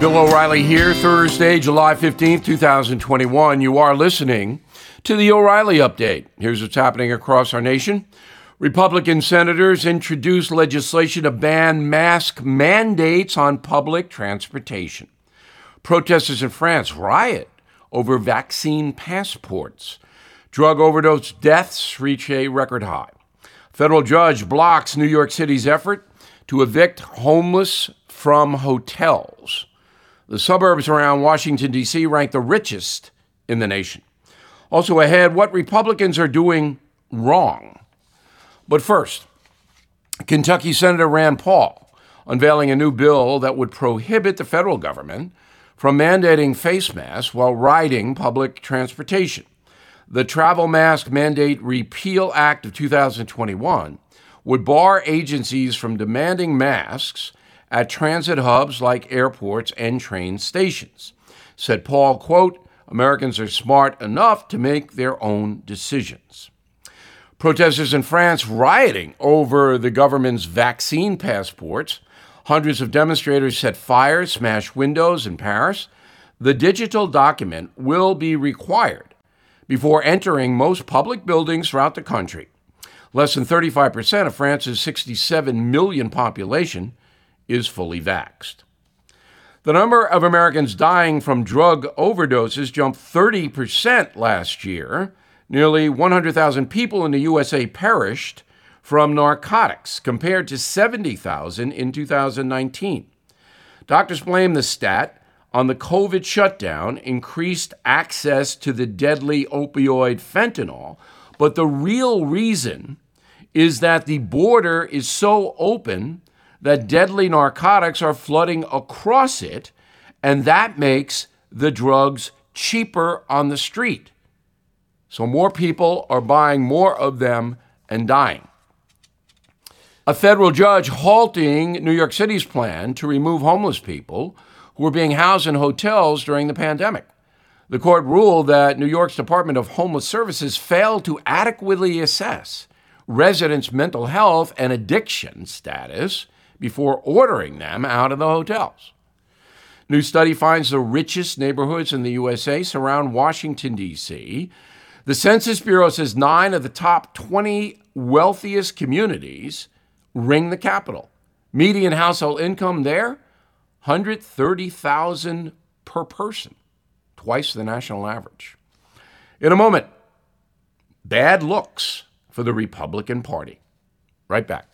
Bill O'Reilly here, Thursday, July 15th, 2021. You are listening to the O'Reilly Update. Here's what's happening across our nation. Republican senators introduced legislation to ban mask mandates on public transportation. Protesters in France riot over vaccine passports. Drug overdose deaths reach a record high. Federal judge blocks New York City's effort to evict homeless from hotels. The suburbs around Washington, D.C. rank the richest in the nation. Also ahead, what Republicans are doing wrong. But first, Kentucky Senator Rand Paul unveiling a new bill that would prohibit the federal government from mandating face masks while riding public transportation. The Travel Mask Mandate Repeal Act of 2021 would bar agencies from demanding masks at transit hubs like airports and train stations. Said Paul, quote, Americans are smart enough to make their own decisions. Protesters in France rioting over the government's vaccine passports. Hundreds of demonstrators set fires, smashed windows in Paris. The digital document will be required before entering most public buildings throughout the country. Less than 35% of France's 67 million population is fully vaxxed. The number of Americans dying from drug overdoses jumped 30% last year. Nearly 100,000 people in the USA perished from narcotics, compared to 70,000 in 2019. Doctors blame the stat on the COVID shutdown, increased access to the deadly opioid fentanyl, but the real reason is that the border is so open that deadly narcotics are flooding across it, and that makes the drugs cheaper on the street. So more people are buying more of them and dying. A federal judge halting New York City's plan to remove homeless people who were being housed in hotels during the pandemic. The court ruled that New York's Department of Homeless Services failed to adequately assess residents' mental health and addiction status before ordering them out of the hotels. New study finds the richest neighborhoods in the USA surround Washington, D.C. The Census Bureau says nine of the top 20 wealthiest communities ring the capital. Median household income there, 130,000 per person, twice the national average. In a moment, bad looks for the Republican Party. Right back.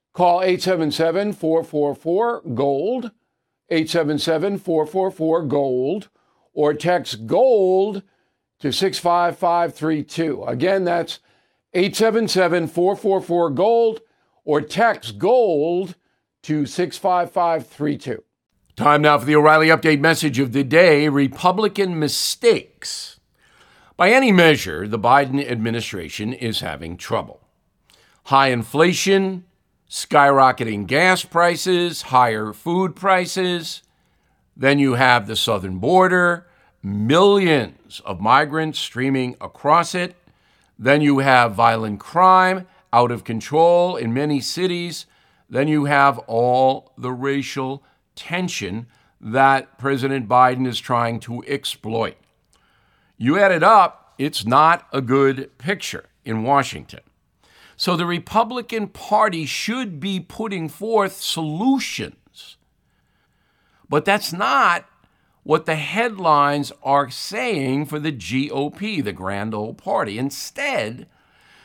Call 877 444 GOLD, 877 444 GOLD, or text GOLD to 65532. Again, that's 877 444 GOLD, or text GOLD to 65532. Time now for the O'Reilly Update message of the day Republican mistakes. By any measure, the Biden administration is having trouble. High inflation, skyrocketing gas prices, higher food prices. Then you have the southern border, millions of migrants streaming across it. Then you have violent crime out of control in many cities. Then you have all the racial tension that President Biden is trying to exploit. You add it up, it's not a good picture in Washington. So the Republican Party should be putting forth solutions. But that's not what the headlines are saying for the GOP, the grand old party. Instead,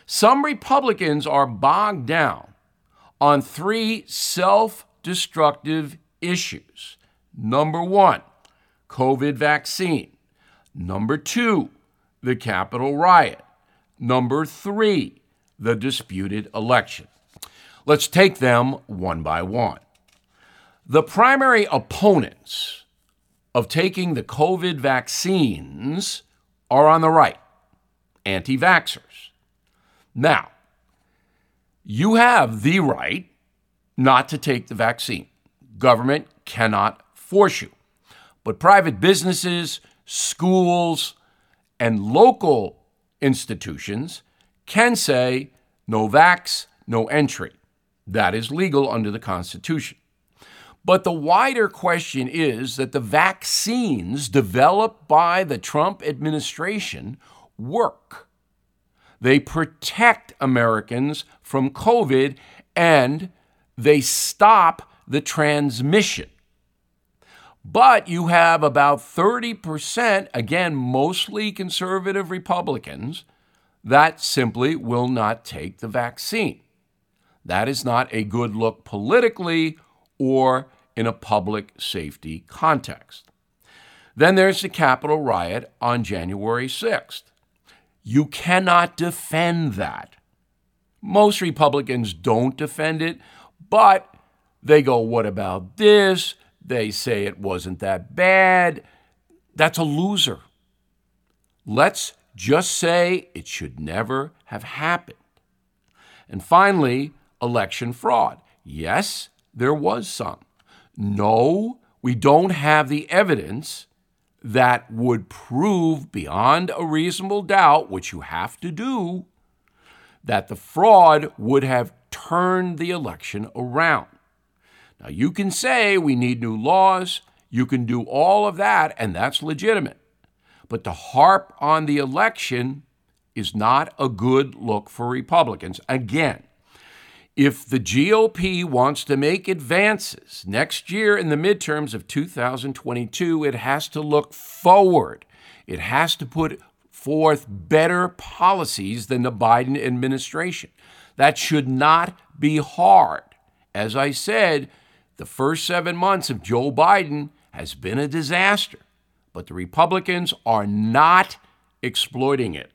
some Republicans are bogged down on three self destructive issues. Number one, COVID vaccine. Number two, the Capitol riot. Number three, the disputed election. Let's take them one by one. The primary opponents of taking the COVID vaccines are on the right, anti vaxxers. Now, you have the right not to take the vaccine. Government cannot force you. But private businesses, schools, and local institutions can say no vax, no entry. That is legal under the Constitution. But the wider question is that the vaccines developed by the Trump administration work. They protect Americans from COVID and they stop the transmission. But you have about 30%, again, mostly conservative Republicans, that simply will not take the vaccine. That is not a good look politically or in a public safety context. Then there's the Capitol riot on January 6th. You cannot defend that. Most Republicans don't defend it, but they go, What about this? They say it wasn't that bad. That's a loser. Let's just say it should never have happened. And finally, election fraud. Yes, there was some. No, we don't have the evidence that would prove beyond a reasonable doubt, which you have to do, that the fraud would have turned the election around. Now, you can say we need new laws, you can do all of that, and that's legitimate. But to harp on the election is not a good look for Republicans. Again, if the GOP wants to make advances next year in the midterms of 2022, it has to look forward. It has to put forth better policies than the Biden administration. That should not be hard. As I said, the first seven months of Joe Biden has been a disaster, but the Republicans are not exploiting it.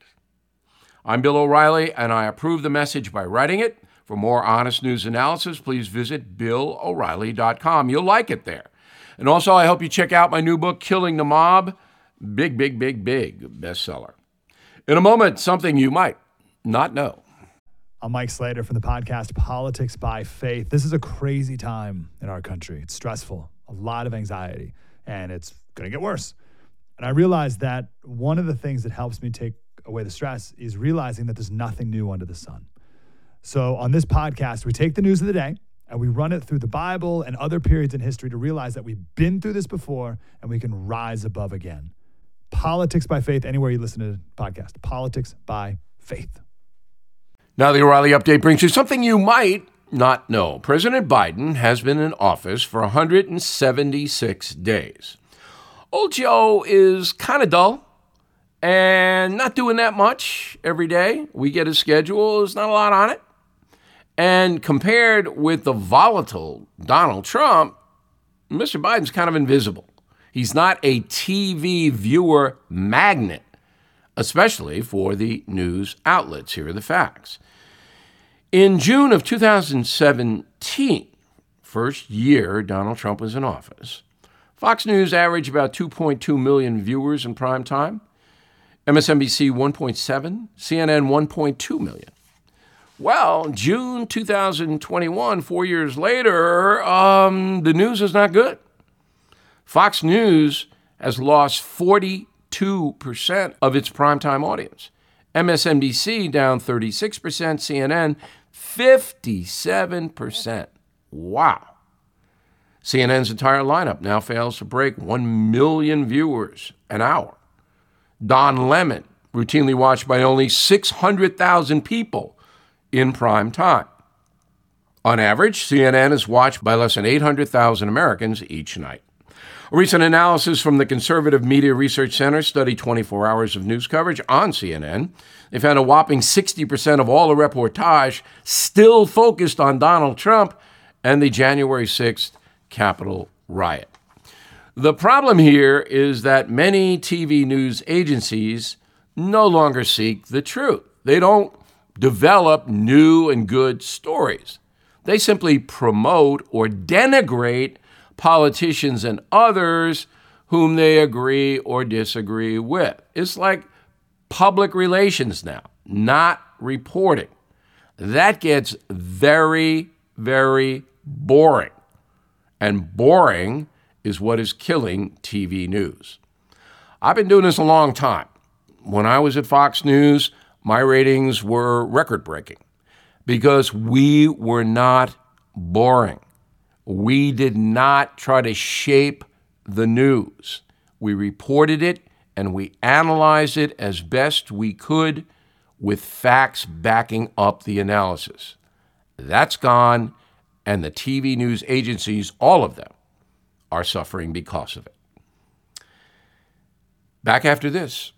I'm Bill O'Reilly, and I approve the message by writing it. For more honest news analysis, please visit BillO'Reilly.com. You'll like it there. And also, I hope you check out my new book, Killing the Mob. Big, big, big, big bestseller. In a moment, something you might not know. I'm Mike Slater from the podcast Politics by Faith. This is a crazy time in our country. It's stressful, a lot of anxiety, and it's going to get worse. And I realized that one of the things that helps me take away the stress is realizing that there's nothing new under the sun. So on this podcast, we take the news of the day and we run it through the Bible and other periods in history to realize that we've been through this before and we can rise above again. Politics by faith, anywhere you listen to the podcast. Politics by faith. Now, the O'Reilly update brings you something you might not know. President Biden has been in office for 176 days. Old Joe is kind of dull and not doing that much every day. We get his schedule, there's not a lot on it. And compared with the volatile Donald Trump, Mr. Biden's kind of invisible. He's not a TV viewer magnet, especially for the news outlets. Here are the facts. In June of 2017, first year Donald Trump was in office, Fox News averaged about 2.2 million viewers in prime time, MSNBC 1.7, CNN 1.2 million. Well, June 2021, four years later, um, the news is not good. Fox News has lost 42% of its primetime audience. MSNBC down 36%, CNN 57%. Wow. CNN's entire lineup now fails to break 1 million viewers an hour. Don Lemon, routinely watched by only 600,000 people in prime time. On average, CNN is watched by less than 800,000 Americans each night. A recent analysis from the Conservative Media Research Center studied 24 hours of news coverage on CNN. They found a whopping 60% of all the reportage still focused on Donald Trump and the January 6th Capitol riot. The problem here is that many TV news agencies no longer seek the truth. They don't develop new and good stories. They simply promote or denigrate politicians and others whom they agree or disagree with. It's like public relations now, not reporting. That gets very, very boring. And boring is what is killing TV news. I've been doing this a long time. When I was at Fox News, my ratings were record breaking because we were not boring. We did not try to shape the news. We reported it and we analyzed it as best we could with facts backing up the analysis. That's gone, and the TV news agencies, all of them, are suffering because of it. Back after this.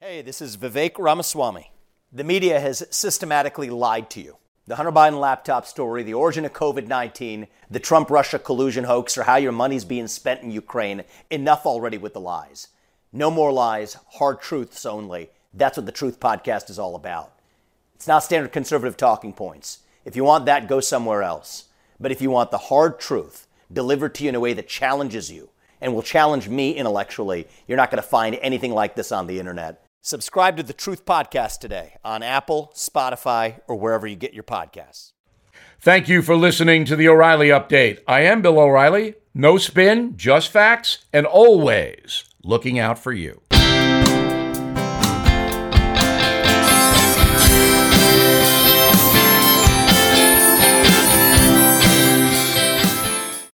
Hey, this is Vivek Ramaswamy. The media has systematically lied to you. The Hunter Biden laptop story, the origin of COVID 19, the Trump Russia collusion hoax, or how your money's being spent in Ukraine. Enough already with the lies. No more lies, hard truths only. That's what the Truth Podcast is all about. It's not standard conservative talking points. If you want that, go somewhere else. But if you want the hard truth delivered to you in a way that challenges you and will challenge me intellectually, you're not going to find anything like this on the internet. Subscribe to the Truth Podcast today on Apple, Spotify, or wherever you get your podcasts. Thank you for listening to the O'Reilly Update. I am Bill O'Reilly. No spin, just facts, and always looking out for you.